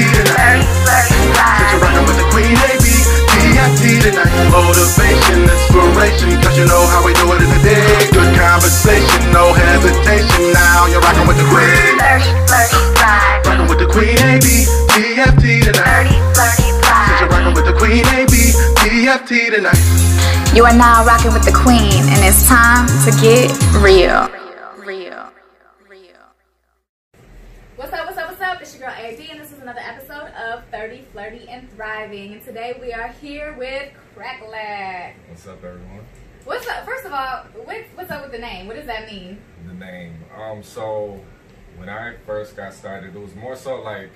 you're rocking with the Queen tonight. Motivation, inspiration, cause you know how we do it in the day. Good conversation, no hesitation. Now you're rocking with the Queen. You're rocking with the Queen tonight. You are now rocking with the queen, and it's time to get. Real. Real. What's up, what's up, what's up? It's your girl AD, and this is another episode of 30, Flirty, and Thriving. And today we are here with Cracklack. What's up, everyone? What's up? First of all, what, what's up with the name? What does that mean? The name. Um, so when I first got started, it was more so like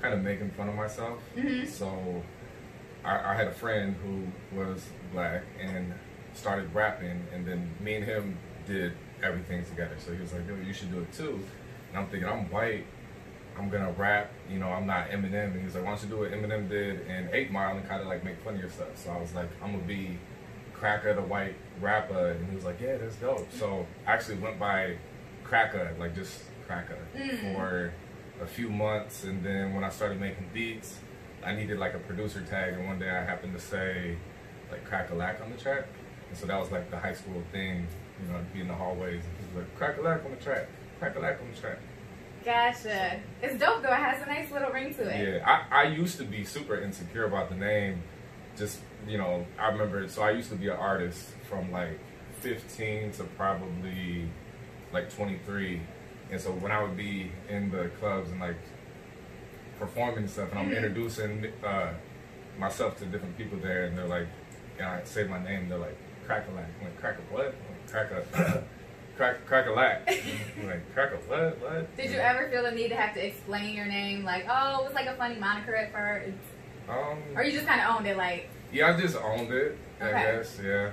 kind of making fun of myself. Mhm. So I, I had a friend who was black and started rapping, and then me and him did everything together. So he was like, "Yo, you should do it too." And I'm thinking, I'm white. I'm gonna rap, you know, I'm not Eminem. And he was like, why don't you do what Eminem did in 8 Mile and kind of like make fun of yourself? So I was like, I'm gonna be Cracker, the white rapper. And he was like, yeah, that's dope. So I actually went by Cracker, like just Cracker, Mm. for a few months. And then when I started making beats, I needed like a producer tag. And one day I happened to say, like, Crack-a-lack on the track. And so that was like the high school thing, you know, I'd be in the hallways and people like, Crack-a-lack on the track, Crack-a-lack on the track. Gotcha. It's dope though. It has a nice little ring to it. Yeah, I, I used to be super insecure about the name. Just, you know, I remember, so I used to be an artist from like 15 to probably like 23. And so when I would be in the clubs and like performing and stuff, and I'm Mhm. introducing uh, myself to different people there, and they're like, and I say my name, they're like, Crack-a-lack. Like, Crack a what? Crack a, crack, crack-a-lack. Like, Crack a what? What? Did you ever feel the need to have to explain your name? Like, oh, it was like a funny moniker at first. Um, Or you just kind of owned it? Like, Yeah, I just owned it. I Okay. guess. Yeah.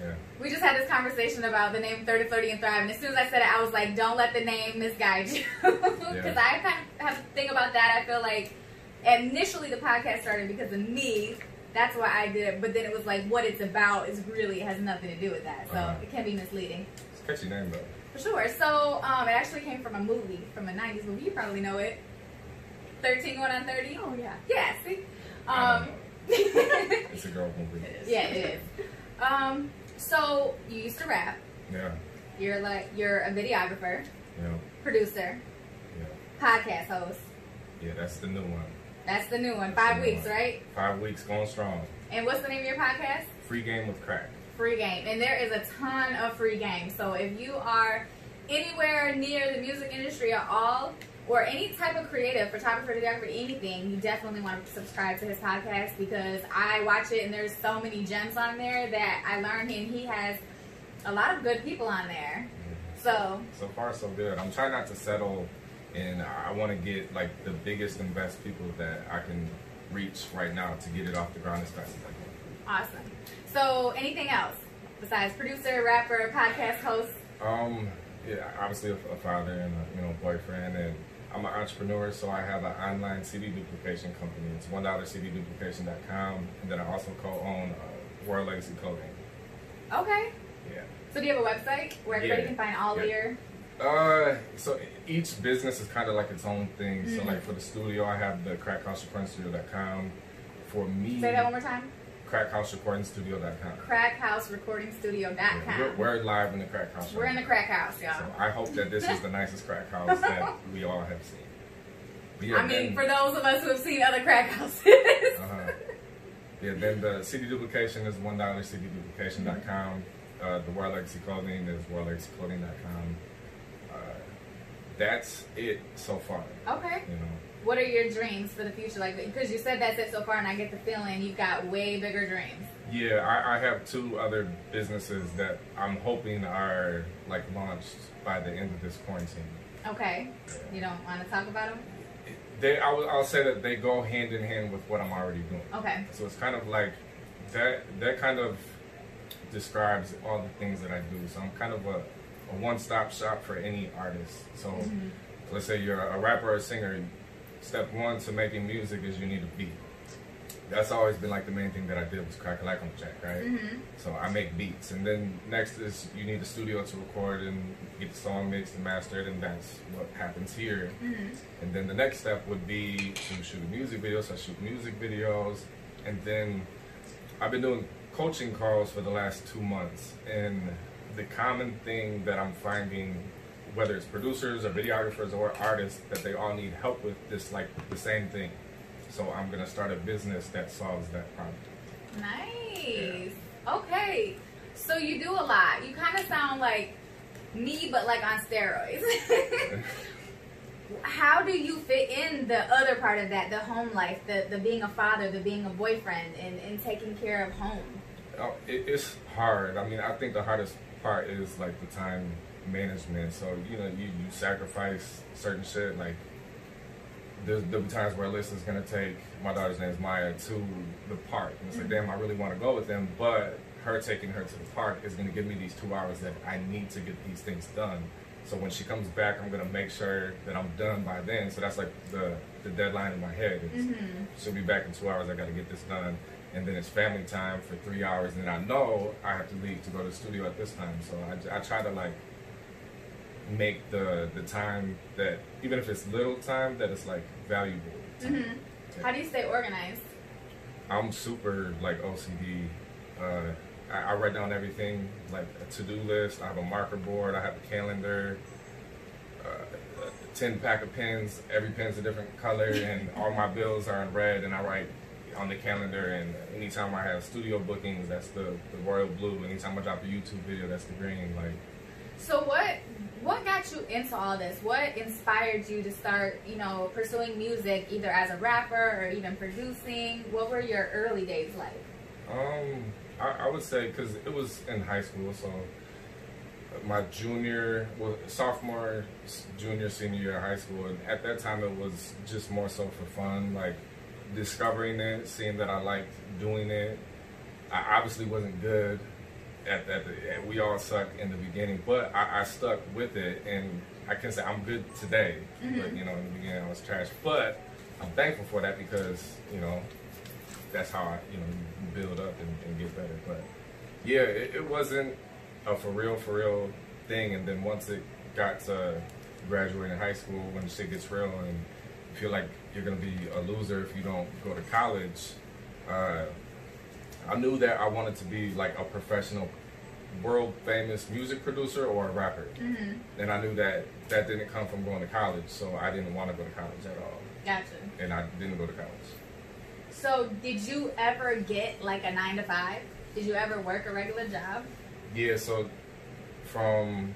Yeah. we just had this conversation about the name 30, Flirty, and Thrive. And as soon as I said it, I was like, don't let the name misguide you. Because I kind of have a thing about that. I feel like initially the podcast started because of me. That's why I did it. But then it was like, what it's about is really, has nothing to do with that. So Uh-huh. it can be misleading. It's a catchy name though. For sure. So um, it actually came from a movie, from a 90s movie. You probably know it. 13 going on 30? Oh, yeah. Yeah, see? Um. It's a girl movie. yeah, it is. Um, so you used to rap. Yeah. You're like you're a videographer, Yeah. producer, Yeah. podcast host. Yeah. That's the new one. That's the new one. That's Five new weeks, one. right? Five weeks going strong. And what's the name of your podcast? Free game with crack. Free game. And there is a ton of free games. So if you are anywhere near the music industry at all, or any type of creative, photographer, videographer, anything, you definitely want to subscribe to his podcast because I watch it and there's so many gems on there that I learned and he has a lot of good people on there. So So far, so good. I'm trying not to settle, and I want to get like the biggest and best people that I can reach right now to get it off the ground as fast as I can. awesome. So anything else besides producer, rapper, podcast host? Um, yeah, obviously a, a father and a you know boyfriend, and I'm an entrepreneur, so I have an online CD duplication company. It's one dollar CDduplication.com, and then I also co-own uh, World Legacy Clothing. Okay. Yeah. So do you have a website where everybody Yeah. can find all of Yeah. your? Uh, so each business is kind of like its own thing. So Mhm. like for the studio, I have the crackhouse.recordingstudio.com. For me, Say that one more time. crackhouse.recordingstudio.com. Crackhouserecordingstudio.com. Yeah, we're, we're live in the crack house. We're right in the crack house, y'all. So I hope that this is the nicest crack house that we all have seen. Yeah, I mean, then- for those of us who have seen other crack houses. Uh-huh. Yeah, then the CD duplication is one dollar CDduplication.com. Uh, the World Legacy Clothing is WorldLegacyClothing.com. Uh, that's it so far. okay. You know, What are your dreams for the future? Like, because you said that's it so far, and I get the feeling you've got way bigger dreams. yeah, I, I have two other businesses that I'm hoping are like launched by the end of this quarantine. Okay. You don't want to talk about them? They, I will, I'll say that they go hand in hand with what I'm already doing. Okay. So it's kind of like that. That kind of describes all the things that I do. So I'm kind of a, a one-stop shop for any artist. So Mhm. let's say you're a rapper or a singer. Step one to making music is you need a beat. that's always been like the main thing that I did was Crack-a-lack on the track, right? Mhm. So I make beats, and then next is you need a studio to record and get the song mixed and mastered, and that's what happens here. Mhm. And then the next step would be to shoot a music video. So I shoot music videos, and then I've been doing coaching calls for the last two months, and the common thing that I'm finding, whether it's producers or videographers or artists, that they all need help with this like the same thing. So I'm gonna start a business that solves that problem. Nice. Okay. So you do a lot. You kind of sound like me, but like on steroids. How do you fit in the other part of that, the home life, the, the being a father, the being a boyfriend, and, and taking care of home? Oh, it, it's hard. I mean, I think the hardest part is like the time management. So you know, you, you sacrifice certain shit. Like there's there'll be times where Alyssa's gonna take my daughter's name is Maya to the park, and it's like, damn, I really want to go with them, but her taking her to the park is gonna give me these two hours that I need to get these things done. So when she comes back, I'm gonna make sure that I'm done by then. So that's like the the deadline in my head. Mm-hmm. she'll be back in two hours. I got to get this done, and then it's family time for three hours. And then I know I have to leave to go to the studio at this time. So I, I try to like make the the time that even if it's little time that it's like valuable. Mm-hmm. How do you stay organized? I'm super like OCD. Uh, I, I write down everything like a to-do list. I have a marker board. I have a calendar. Uh, a ten pack of pens. Every pen's a different color, and all my bills are in red. And I write on the calendar. And anytime I have studio bookings, that's the, the royal blue. Anytime I drop a YouTube video, that's the green. Like So what what got you into all this? What inspired you to start, you know, pursuing music either as a rapper or even producing? What were your early days like? Um, I, I would say because it was in high school, so my junior, well, sophomore, junior, senior year of high school, and at that time it was just more so for fun, like discovering it, seeing that I liked doing it. I obviously wasn't good at that. We all suck in the beginning, but I, I stuck with it, and I can say I'm good today. But you know, in the beginning I was trash, but I'm thankful for that because you know that's how I, you know, build up and, and get better. But yeah, it, it wasn't a for real, for real thing. And then once it got to graduating high school, when shit gets real and you feel like you're gonna be a loser if you don't go to college, uh, I knew that I wanted to be like a professional, world famous music producer or a rapper. Mm-hmm. And I knew that that didn't come from going to college, so I didn't want to go to college at all. Gotcha. And I didn't go to college. So did you ever get like a nine to five? Did you ever work a regular job? Yeah, so from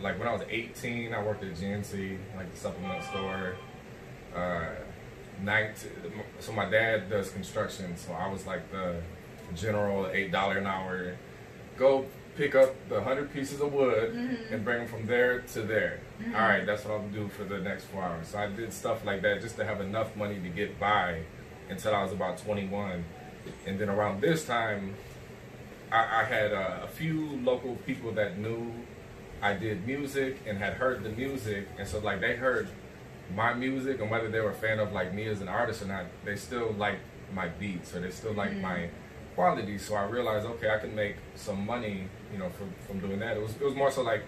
like when I was 18, I worked at GNC, like the supplement store. Uh, 19, so my dad does construction, so I was like the general eight dollar an hour. Go pick up the hundred pieces of wood Mhm. and bring them from there to there. Mhm. All right, that's what I'm gonna do for the next four hours. So I did stuff like that just to have enough money to get by until I was about 21, and then around this time, I, I had uh, a few local people that knew I did music and had heard the music, and so like they heard my music, and whether they were a fan of like me as an artist or not, they still liked my beats or they still liked Mhm. my quality. So I realized, okay, I can make some money, you know, from from doing that. It was it was more so like,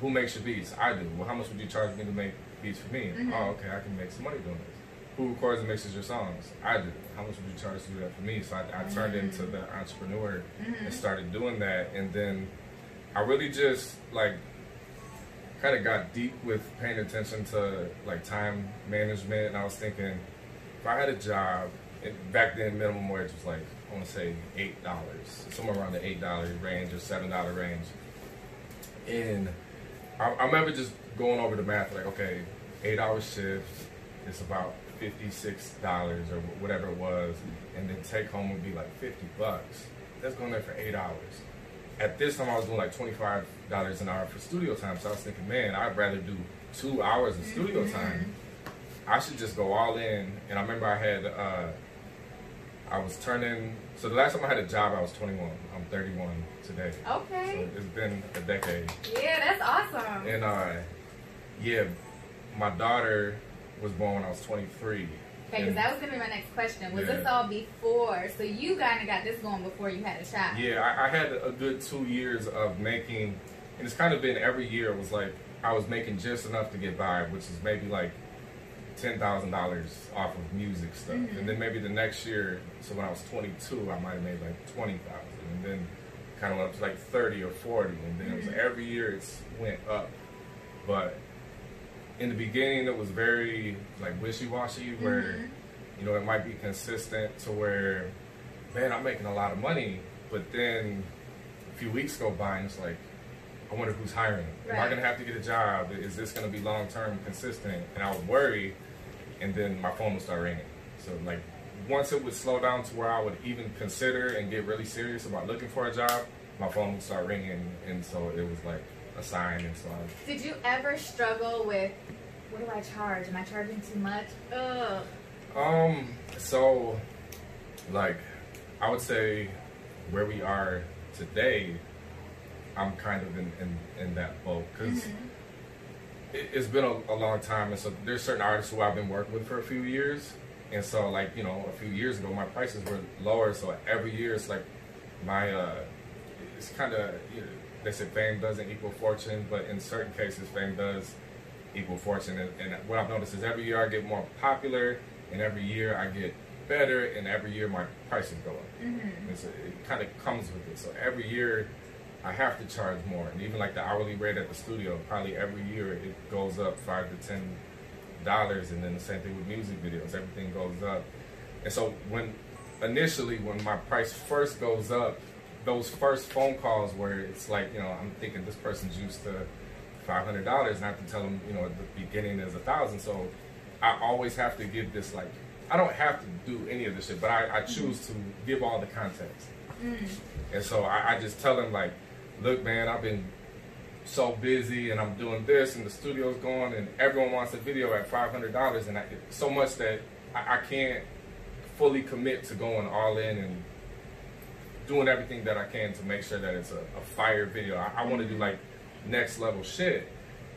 who makes your beats? I do. Well, how much would you charge me to make beats for me? Mhm. Oh, okay, I can make some money doing this. Who records and mixes your songs? I do. How much would you charge to do that for me? So I, I turned Mhm. into the entrepreneur Mhm. and started doing that and then i really just like kind of got deep with paying attention to like time management and i was thinking if i had a job back then minimum wage was like i want to say eight dollars somewhere around the eight dollar range or seven dollar range and I, I remember just going over the math like okay eight hour shift is about fifty-six dollars or whatever it was, and then take home would be like fifty bucks. That's going there for eight hours. At this time, I was doing like twenty-five dollars an hour for studio time, so I was thinking, man, I'd rather do two hours of studio time. I should just go all in. And I remember I had, uh, I was turning. So the last time I had a job, I was twenty-one. I'm thirty-one today. So Okay. it's been a decade. Yeah, that's awesome. And uh, yeah, my daughter was born when I was 23, Okay, because that was gonna be my next question. Was Yeah. this all before? So you kind of got this going before you had a child. Yeah, I, I had a good two years of making, and it's kind of been every year. It was like I was making just enough to get by, which is maybe like ten thousand dollars off of music stuff, Mhm. and then maybe the next year. So when I was twenty two, I might have made like twenty thousand, and then kind of went up to like thirty or forty, and then it was Mhm. every year it's went up, but in the beginning it was very like wishy washy, where Mhm. you know it might be consistent to where man, I'm making a lot of money, but then a few weeks go by and it's like, I wonder who's hiring. Am I gonna have to get a job? Is this gonna be long term consistent? And I would worry, and then my phone would start ringing. So like, once it would slow down to where I would even consider and get really serious about looking for a job, my phone would start ringing, and so it was like a sign. And so I, Did you ever struggle with what do I charge? Am I charging too much? Ugh. Um, so like I would say where we are today, I'm kind of in, in, in that boat because it, it's been a, a long time, and so there's certain artists who I've been working with for a few years, and so like you know a few years ago my prices were lower, so every year it's like my uh, it's kind of you know, they say fame doesn't equal fortune, but in certain cases fame does equal fortune, and, and what I've noticed is every year I get more popular, and every year I get better, and every year my prices go up. Mm-hmm. And so it kind of comes with it. So every year I have to charge more. And even like the hourly rate at the studio, probably every year it goes up five to ten dollars. And then the same thing with music videos, everything goes up. And so when initially when my price first goes up, those first phone calls where it's like, you know, I'm thinking this person's used to five hundred dollars and I have to tell them, you know, at the beginning there's a thousand. So I always have to give this like I don't have to do any of this shit, but I, I mm-hmm. choose to give all the context. Mm-hmm. And so I, I just tell them like, look, man, I've been so busy and I'm doing this and the studio's going and everyone wants a video at five hundred dollars and I, so much that I, I can't fully commit to going all in and doing everything that I can to make sure that it's a, a fire video. I, I want to do mm-hmm. like next level shit.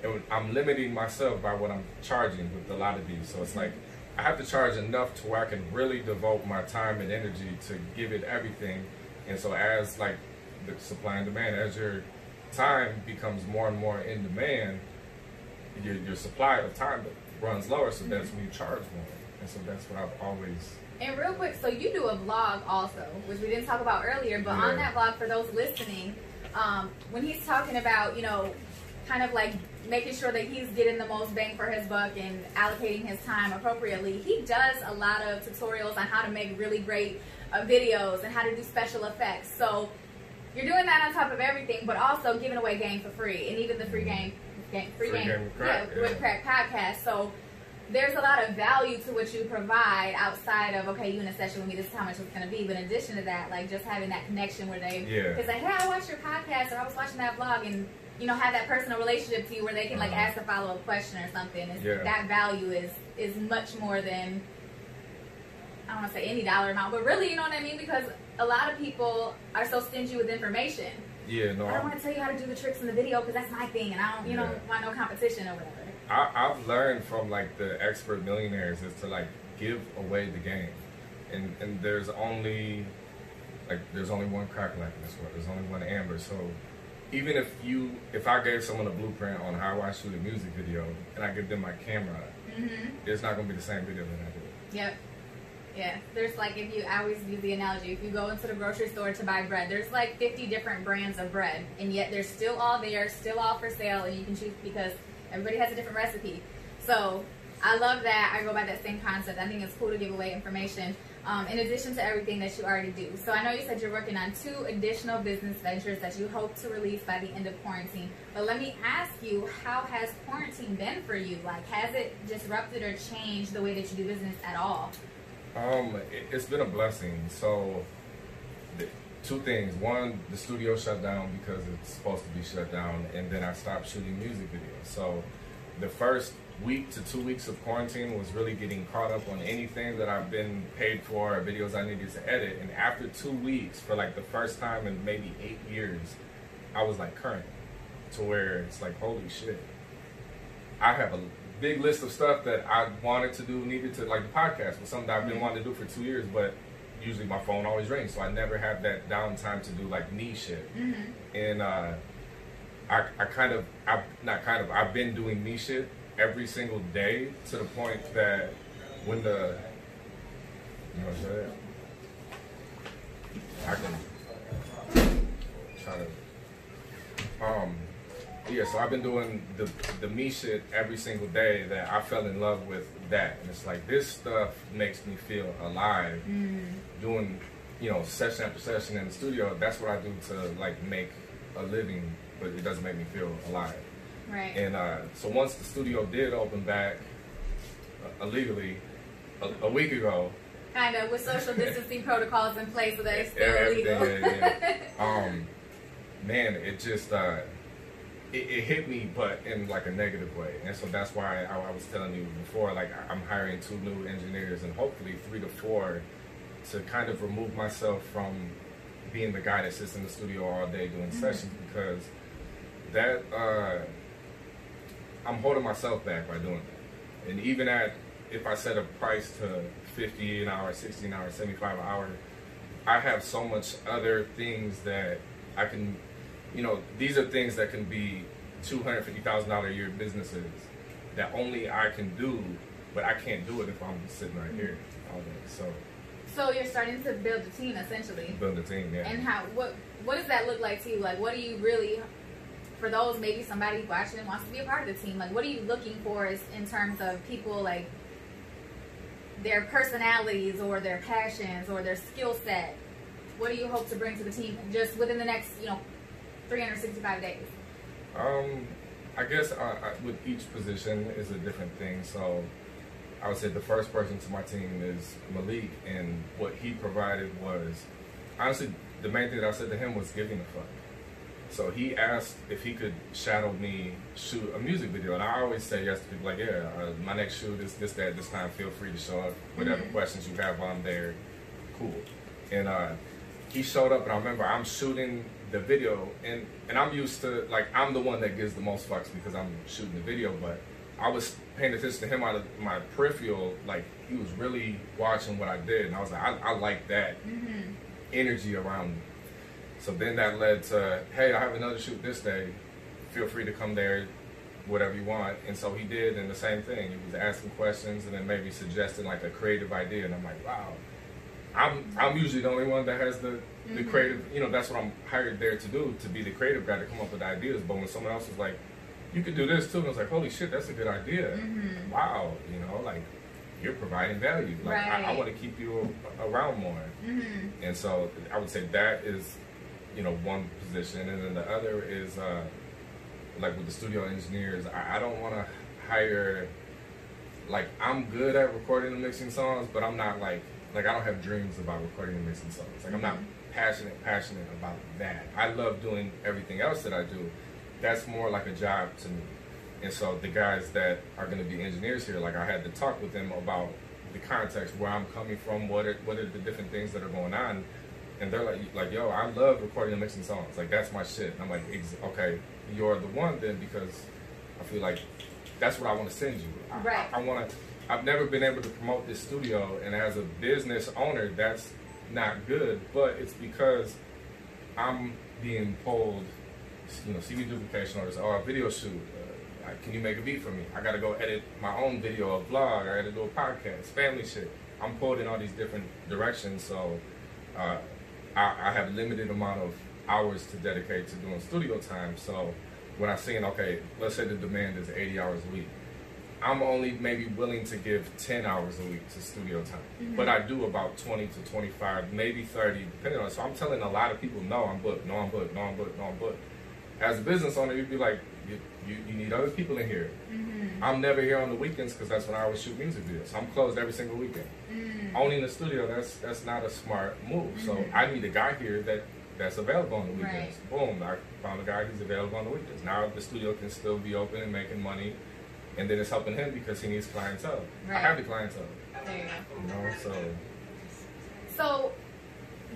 And I'm limiting myself by what I'm charging with a lot of these. So it's like I have to charge enough to where I can really devote my time and energy to give it everything. And so as like the supply and demand, as your time becomes more and more in demand, your, your supply of time runs lower. So that's when you charge more. And so that's what I've always And real quick, so you do a vlog also, which we didn't talk about earlier, but on that vlog, for those listening, um, when he's talking about, you know, kind of like making sure that he's getting the most bang for his buck and allocating his time appropriately, he does a lot of tutorials on how to make really great uh, videos and how to do special effects. So you're doing that on top of everything, but also giving away game for free, and even the free game, game free, Free game, game with Crack, yeah, with yeah. Crack podcast. So there's a lot of value to what you provide outside of okay, you in a session with me, this is how much it's gonna be. But in addition to that, like just having that connection where they Yeah. it's like, hey, I watched your podcast or I was watching that vlog and you know, have that personal relationship to you where they can like Uh-huh. ask a follow up question or something. Yeah. That value is is much more than I don't want to say any dollar amount, but really, you know what I mean? Because a lot of people are so stingy with information. yeah no I don't want to tell you how to do the tricks in the video because that's my thing, and I don't, you know, want no competition or whatever. I, I've learned from like the expert millionaires is to like give away the game, and and there's only like there's only one crack like in this world. There's only one Amber. So even if you if I gave someone a blueprint on how I shoot a music video and I give them my camera, Mm-hmm. it's not gonna be the same video that I do. Yep. Yeah. There's like if you I always use the analogy, if you go into the grocery store to buy bread, there's like 50 different brands of bread, and yet they're still all there, still all for sale, and you can choose because everybody has a different recipe. So I love that. I go by that same concept. I think it's cool to give away information. Um, in addition to everything that you already do. So I know you said you're working on two additional business ventures that you hope to release by the end of quarantine. But let me ask you, how has quarantine been for you? Like, has it disrupted or changed the way that you do business at all? Um, it, it's been a blessing. So, the, two things. One, the studio shut down because it's supposed to be shut down, and then I stopped shooting music videos. So, the first week to two weeks of quarantine was really getting caught up on anything that I've been paid for or videos I needed to edit. And after two weeks, for like the first time in maybe eight years, I was like current to where it's like, holy shit. I have a big list of stuff that I wanted to do, needed to like the podcast was something that I've been wanting to do for two years, but usually my phone always rings, so I never have that downtime to do like me shit. And uh, I, I kind of, I not kind of, I've been doing me shit every single day to the point that when the, you know what I'm saying? I can try to, um, yeah. So I've been doing the the me shit every single day. That I fell in love with that, and it's like this stuff makes me feel alive. Doing, you know, session after session in the studio. That's what I do to like make a living, but it doesn't make me feel alive. Right. And uh, so once the studio did open back uh, illegally a, a week ago, kind of with social distancing protocols in place so that it's still yeah, yeah. um, man, it just uh, it, it hit me, but in like a negative way, and so that's why I, I was telling you before, like I'm hiring two new engineers and hopefully three to four to kind of remove myself from being the guy that sits in the studio all day doing sessions because that uh, I'm holding myself back by doing that, and even at if I set a price to 50 an hour, 60 an hour, 75 an hour, I have so much other things that I can, you know, these are things that can be two hundred fifty thousand dollar a year businesses that only I can do, but I can't do it if I'm sitting right here all day. So so you're starting to build a team essentially. build a team, yeah. And how what what does that look like to you? Like what do you really for those maybe somebody watching wants to be a part of the team, like what are you looking for is in terms of people like their personalities or their passions or their skill set? What do you hope to bring to the team just within the next, you know, 365 days? Um, I guess uh, I, with each position is a different thing. So I would say the first person to my team is Malik, and what he provided was honestly the main thing that I said to him was giving a fuck. So he asked if he could shadow me shoot a music video, and I always say yes to people like, yeah, uh, my next shoot is this, that, this time. Feel free to show up. Whatever questions you have while I'm there, cool. And uh, he showed up, and I remember I'm shooting the video, and and I'm used to like I'm the one that gives the most fucks because I'm shooting the video, but I was paying attention to him out of my peripheral, like he was really watching what I did, and I was like, I, I like that mm-hmm. energy around me. So then that led to, hey, I have another shoot this day. Feel free to come there, whatever you want. And so he did, and the same thing. He was asking questions and then maybe suggesting like a creative idea, and I'm like, wow. I'm I'm usually the only one that has the the creative. You know, that's what I'm hired there to do, to be the creative guy to come up with ideas. But when someone else was like, you could do this too, and I was like, holy shit, that's a good idea. Wow, you know, like you're providing value. Like I, I want to keep you a- around more. Mm-hmm. And so I would say that is, you know, one position, and then the other is uh, like with the studio engineers. I, I don't want to hire. Like I'm good at recording and mixing songs, but I'm not like like I don't have dreams about recording and mixing songs. Like I'm not passionate passionate about that. I love doing everything else that I do. That's more like a job to me. And so the guys that are going to be engineers here, like I had to talk with them about the context, where I'm coming from, what are what are the different things that are going on, and they're like, like, yo, I love recording and mixing songs, like that's my shit. And I'm like, Ex- okay, you're the one then because I feel like that's what I want to send you. I, Right. I, I want to. I've never been able to promote this studio, and as a business owner, that's not good. But it's because I'm being pulled, you know, CD duplication orders, or a video shoot. Uh, can you make a beat for me? I got to go edit my own video, a vlog. I got to do a podcast, family shit. I'm pulled in all these different directions, so uh, I, I have a limited amount of hours to dedicate to doing studio time. So when I seen, okay, let's say the demand is 80 hours a week. I'm only maybe willing to give 10 hours a week to studio time. Mm-hmm. But I do about 20 to 25, maybe 30, depending on. So I'm telling a lot of people, no, I'm booked, no, I'm booked, no, I'm booked, no, I'm booked. As a business owner, you'd be like, you, you, you need other people in here. Mm-hmm. I'm never here on the weekends because that's when I always shoot music videos. I'm closed every single weekend. Mm. Owning the studio, that's that's not a smart move. So mm-hmm. I need a guy here that that's available on the weekends. Boom, I found a guy who's available on the weekends. Now the studio can still be open and making money, and then it's helping him because he needs clientele. I have the clientele, There you go. you know. So So,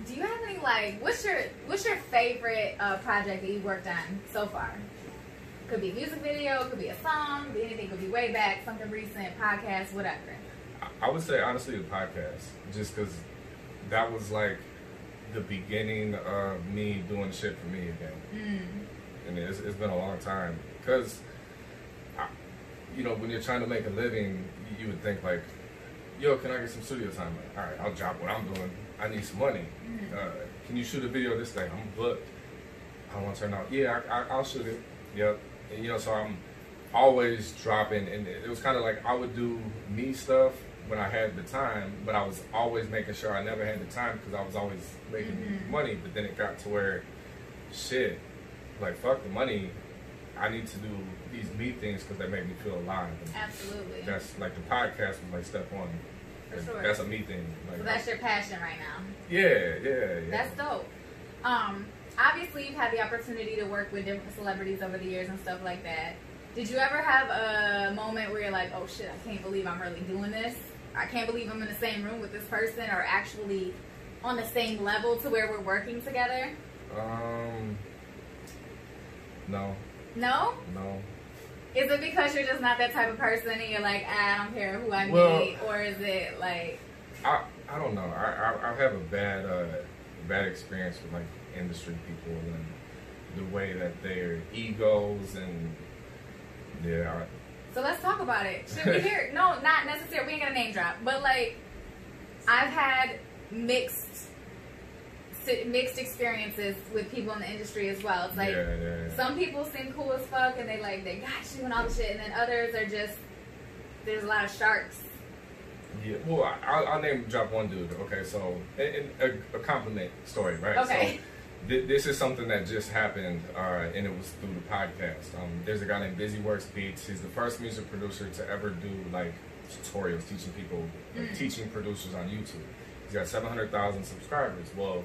do you have any like what's your what's your favorite uh, project that you worked on so far? Could be a music video, could be a song, be anything, could be way back, something recent, podcast, whatever. I- I would say honestly the podcast, just because that was like the beginning of me doing shit for me again. Mm. and it's, it's been a long time because you know when you're trying to make a living you, would think like yo can i get some studio time? Like, all right i'll drop what i'm doing. I need some money. Uh, can you shoot a video this day i'm booked. I want to turn out. Yeah I, I, i'll shoot it. Yep. And, you know so i'm always dropping. And it was kind of like i would do me stuff when i had the time but i was always making sure i never had the time because i was always making Mhm. money. But then it got to where shit like fuck the money i need to do these me things because they make me feel alive and Absolutely. that's like the podcast was like step one sure. that's a me thing like so that's your passion right now. yeah yeah yeah That's dope. Um, obviously, you've had the opportunity to work with different celebrities over the years and stuff like that. Did you ever have a moment where you're like, oh shit, I can't believe I'm really doing this? I can't believe I'm in the same room with this person or actually on the same level to where we're working together? um no No? no Is it because you're just not that type of person and you're like, ah, I don't care who I Well- meet? Or is it like, I I don't know. I I, I have a bad uh, bad experience with like industry people and the way that their egos and yeah. So let's talk about it. Should we hear? No, not necessarily. We ain't gonna name drop, but like, I've had mixed mixed experiences with people in the industry as well. It's like yeah, yeah, yeah. some people seem cool as fuck and they like they got you and all the shit, and then others are just there's a lot of sharks. Yeah, well, I, I'll, I'll name drop one dude. Okay, so and, and a, a compliment story, right? Okay. So th- this is something that just happened, uh, and it was through the podcast. Um, there's a guy named Busy Works Beats. He's the first music producer to ever do like tutorials teaching people, like, Mm. teaching producers on YouTube. He's got 700,000 subscribers. Well,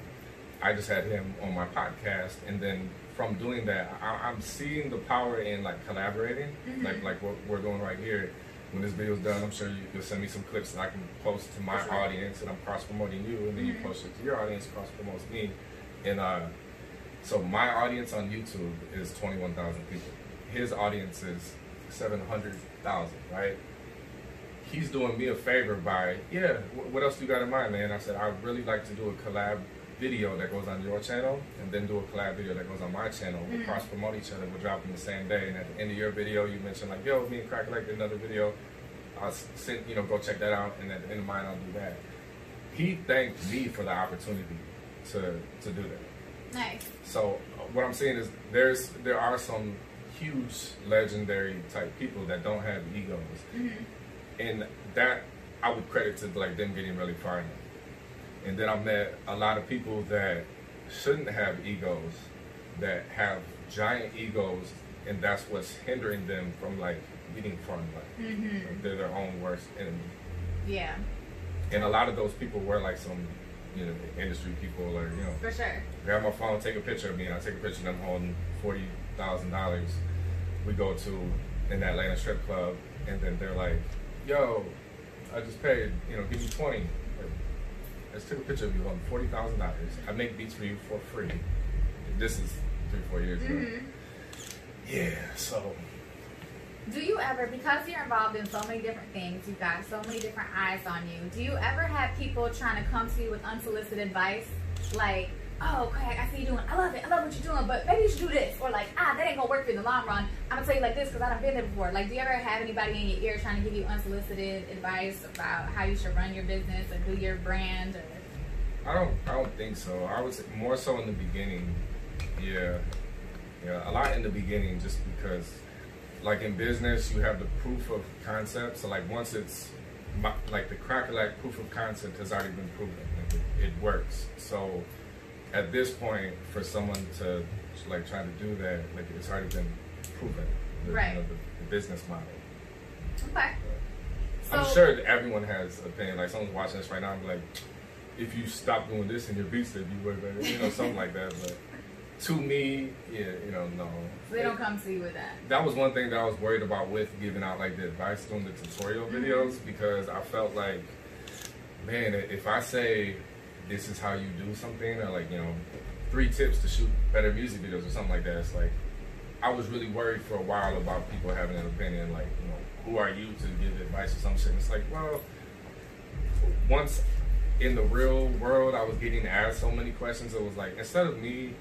I just had him on my podcast, and then from doing that, I, I'm seeing the power in like collaborating, Mhm. like like what we're doing right here. When this video's done, I'm sure you, you'll send me some clips that I can post to my sure. audience, and I'm cross promoting you, and then you Mhm. post it to your audience, cross promotes me, and uh, so my audience on YouTube is 21,000 people. His audience is 700,000, right? He's doing me a favor by, yeah, what else do you got in mind, man? I said, I'd really like to do a collab video that goes on your channel and then do a collab video that goes on my channel. We'll Mhm. cross promote each other. We'll drop them the same day. And at the end of your video, you mention like, yo, me and Crack like did another video. I'll send, you know, go check that out. And at the end of mine, I'll do that. He thanked me for the opportunity to to do that. Nice. So uh, what I'm saying is there's there are some huge legendary type people that don't have egos, hmm and that I would credit to like them getting really far enough. And then I met a lot of people that shouldn't have egos, that have giant egos, and that's what's hindering them from like getting fun. Like, mm-hmm. like they're their own worst enemy. Yeah. And a lot of those people were like some, you know, industry people or you know. For sure. Grab my phone, take a picture of me, and I take a picture, of them holding forty thousand dollars. We go to an Atlanta strip club, and then they're like, "Yo, I just paid, you know, give me 20 Let's take a picture of you holding forty thousand dollars. I make beats for you for free. This is three, four years ago. hmm Yeah. So Do you ever, because you're involved in so many different things, you've got so many different eyes on you, do you ever have people trying to come to you with unsolicited advice? Like, oh, Craig, I see you doing, I love it, I love what you're doing, but maybe you should do this. Or like, ah, that ain't gonna work for you in the long run. I'm gonna tell you like this because I done been there before. Like, do you ever have anybody in your ear trying to give you unsolicited advice about how you should run your business or do your brand? Or I don't. I don't think so. I was more so in the beginning. Yeah, yeah, a lot in the beginning, just because, like in business, you have the proof of concept. So like once it's like the crackalack proof of concept has already been proven. It, it works. So at this point, for someone to like try to do that, like it's already been proven. The, Right. You know, the, the business model. okay. I'm sure everyone has a opinion. Like someone's watching this right now, I'm like, if you stop doing this in your beats, then you would, better, you know, something like that. But to me, yeah, you know, no. So they don't come to you with that. That was one thing that I was worried about with giving out like the advice doing the tutorial Mhm. videos because I felt like, man, if I say this is how you do something, or like you know, three tips to shoot better music videos or something like that, it's like I was really worried for a while about people having an opinion, like, you know, who are you to give advice or some shit? And it's like, well, once in the real world, I was getting asked so many questions. It was like, instead of me,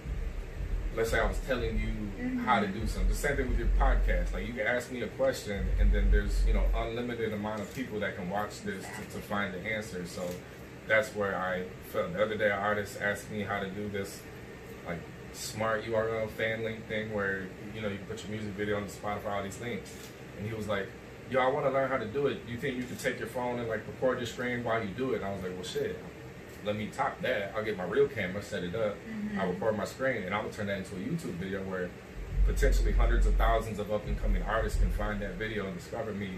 let's say I was telling you mm-hmm. how to do something, the same thing with your podcast. Like, you can ask me a question, and then there's, you know, unlimited amount of people that can watch this to, to find the answer. So that's where I felt. The other day, an artist asked me how to do this, like, smart URL fan link thing where, you know, you put your music video on Spotify, all these links. And he was like, yo, I want to learn how to do it. You think you can take your phone and like record your screen while you do it? And I was like, well, shit. Let me top that. I'll get my real camera, set it up. Mm-hmm. I'll record my screen, and I will turn that into a YouTube video where potentially hundreds of thousands of up and coming artists can find that video and discover me.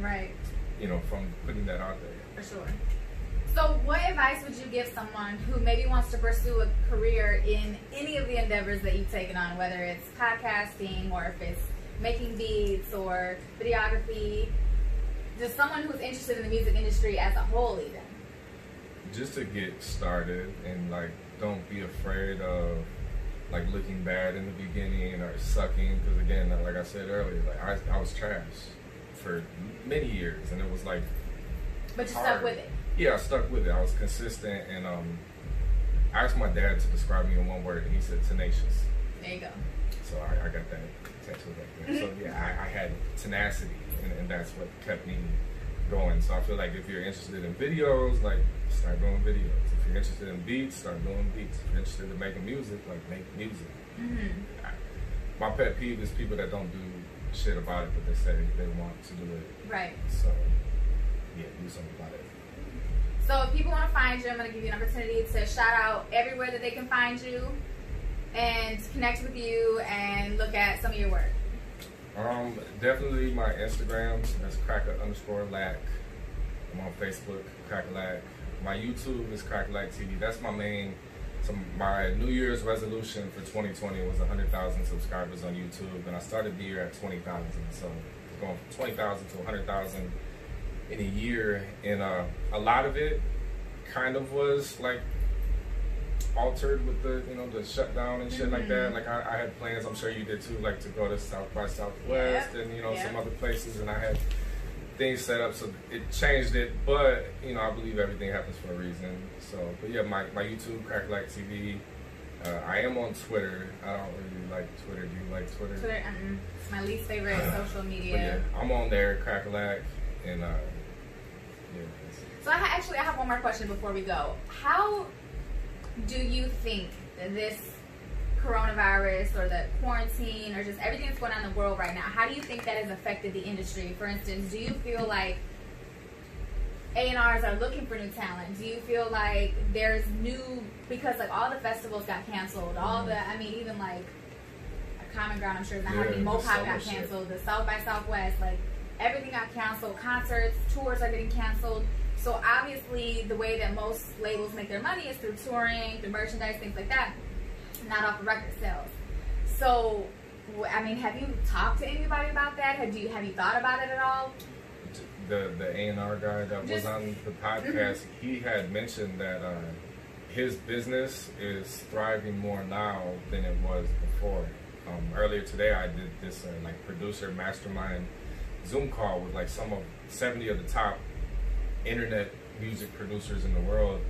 Right. You know, from putting that out there. For sure. So, what advice would you give someone who maybe wants to pursue a career in any of the endeavors that you've taken on, whether it's podcasting or if it's making beats or videography? Just someone who's interested in the music industry as a whole, even. Just to get started and like, don't be afraid of like looking bad in the beginning or sucking. Because again, like I said earlier, like I, I was trash for many years, and it was like But you Hard. stuck with it. Yeah, I stuck with it. I was consistent, and um, I asked my dad to describe me in one word, and he said tenacious. There you go. So I, I got that tattoo right there. So yeah, I, I had tenacity, and, and that's what kept me going. So I feel like if you're interested in videos, like start doing videos. If you're interested in beats, start doing beats. If you're interested in making music, like make music. hmm My pet peeve is people that don't do shit about it, but they say they want to do it. Right. So yeah, do something about it. So if people want to find you, I'm going to give you an opportunity to shout out everywhere that they can find you and connect with you and look at some of your work. Um, definitely my Instagram. That's cracker underscore lack. I'm on Facebook, cracker lack. My YouTube is cracker lack TV. That's my main. So my New Year's resolution for 2020 was 100,000 subscribers on YouTube, and I started the year at 20,000. So going from 20,000 to 100,000 in a year, and uh, a lot of it kind of was like altered with the you know the shutdown and shit like that. Like I, I had plans, I'm sure you did too, like to go to South by Southwest and you know some other places, and I had things set up so it changed it. But you know I believe everything happens for a reason. So, but yeah, my my YouTube Crack Like TV. Uh, I am on Twitter. I don't really like Twitter. Do you like Twitter? Twitter, it's my least favorite social But media. yeah, I'm on there, Crackalack, and uh, yeah. So I ha- actually I have one more question before we go. How do you think this coronavirus or the quarantine or just everything that's going on in the world right now, how do you think that has affected the industry? For instance, do you feel like A&Rs are looking for new talent? Do you feel like there's new because like all the festivals got canceled, all the I mean even like a common ground I'm sure is not Yeah, happening. Mopop got shit. canceled, the South by Southwest, like everything got canceled. Concerts, tours are getting canceled. So obviously, the way that most labels make their money is through touring, through merchandise, things like that, not off the record sales. So, I mean, have you talked to anybody about that? Have you have you thought about it at all? the the A and R guy that was on the podcast, he had mentioned that uh, his business is thriving more now than it was before. Um, earlier today, I did this uh, like producer mastermind Zoom call with like some of seventy of the top internet music producers in the world,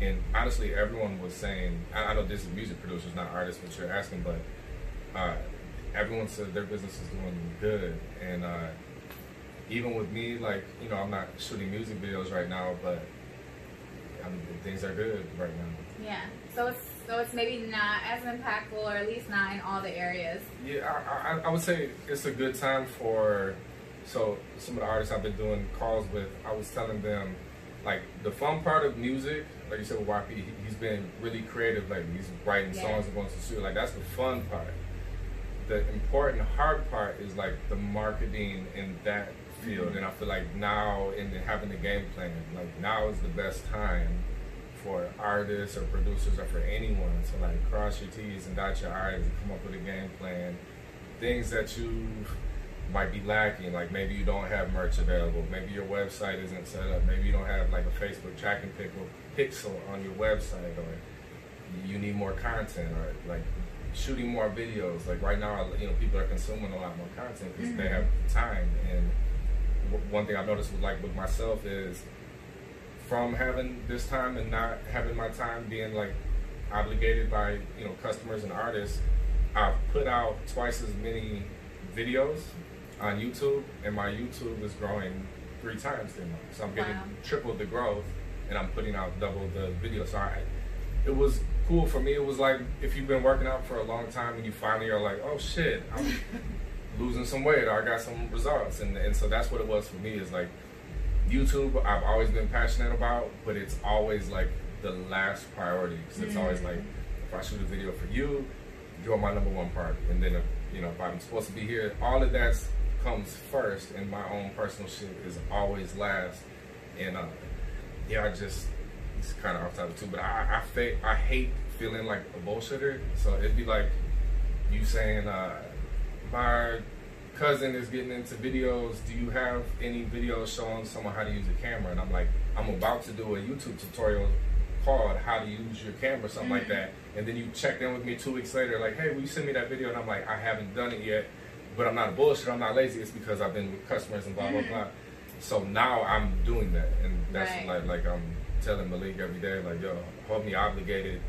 and honestly, everyone was saying, I, I know this is music producers, not artists, what you're asking, but uh, everyone said their business is doing good, and uh, even with me, like you know, I'm not shooting music videos right now, but I mean, things are good right now. Yeah. So it's so it's maybe not as impactful, or at least not in all the areas. Yeah, I, I, I would say it's a good time for. So some of the artists I've been doing calls with, I was telling them, like the fun part of music, like you said with YP, he, he's been really creative. Like he's writing Yeah. songs and going to the studio. Like that's the fun part. The important hard part is like the marketing in that field, mm-hmm. and I feel like now in the, having the game plan, like now is the best time for artists or producers or for anyone to like cross your T's and dot your I's and come up with a game plan. Things that you might be lacking, like maybe you don't have merch available, maybe your website isn't set up, maybe you don't have like a Facebook tracking pixel on your website, or you need more content, or like shooting more videos. Like right now, you know, people are consuming a lot more content because they Mhm. have time. And w- one thing I've noticed with like with myself is from having this time and not having my time being like obligated by you know customers and artists, I've put out twice as many videos on YouTube, and my YouTube is growing three times the amount. So I'm getting Wow. triple the growth, and I'm putting out double the videos. So I, it was cool for me. It was like if you've been working out for a long time and you finally are like, oh shit, I'm losing some weight or I got some results, and and so that's what it was for me. Is like YouTube. I've always been passionate about, but it's always like the last priority because it's always like mm. if I shoot a video for you, you're my number one priority, and then if, you know if I'm supposed to be here, all of that comes first, and my own personal shit is always last. And uh, yeah, I just it's kind of off topic too, but I I, fa- I hate feeling like a bullshitter. So it'd be like you saying, uh, my cousin is getting into videos. Do you have any videos showing someone how to use a camera? And I'm like, I'm about to do a YouTube tutorial called How to Use Your Camera, something like that. And then you check in with me two weeks later, like, hey, will you send me that video? And I'm like, I haven't done it yet, but I'm not a bullshit. I'm not lazy. It's because I've been with customers and blah blah blah. So now I'm doing that, and that's Right. like like I'm telling Malik every day, like, yo, hold me obligated.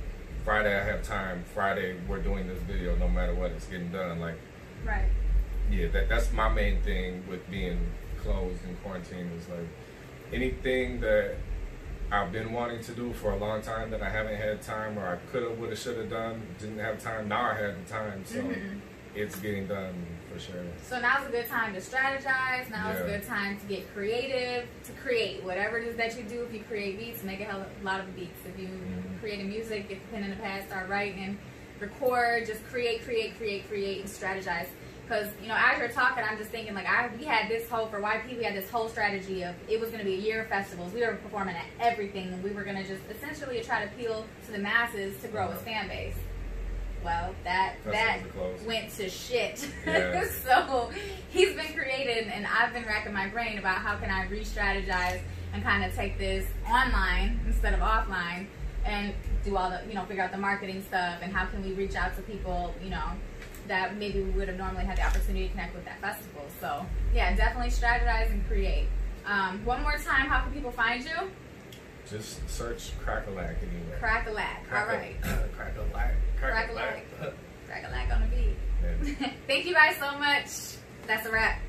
Friday I have time. Friday we're doing this video, no matter what, it's getting done. Like, Right. yeah, that that's my main thing with being closed in quarantine is like anything that I've been wanting to do for a long time that I haven't had time or I could have, would have, should have done, didn't have time. Now I have the time, so Mhm. it's getting done for sure. So now's a good time to strategize. Now is a good time to get creative, to create whatever it is that you do. If you create beats, make a hell of a lot of beats. If you Mhm. create music, get the pen in the pad, start writing, record, just create, create, create, create, and strategize. Because you know, as you're talking, I'm just thinking like I we had this whole for YP, we had this whole strategy of it was going to be a year of festivals. We were performing at everything, and we were going to just essentially try to appeal to the masses to grow a fan base. Well, that that Festivals are closed. went to shit. Yeah. so he's been creating, and I've been racking my brain about how can I re-strategize and kind of take this online instead of offline, and do all the you know figure out the marketing stuff and how can we reach out to people you know that maybe we would have normally had the opportunity to connect with that festival. So yeah, definitely strategize and create. Um, one more time, how can people find you? Just search Crack-a-lack anywhere. Crack a lack. All right. Uh, Crackalack. Crack-a-lack. Crack a lack on the beat. Yeah. Thank you guys so much. That's a wrap.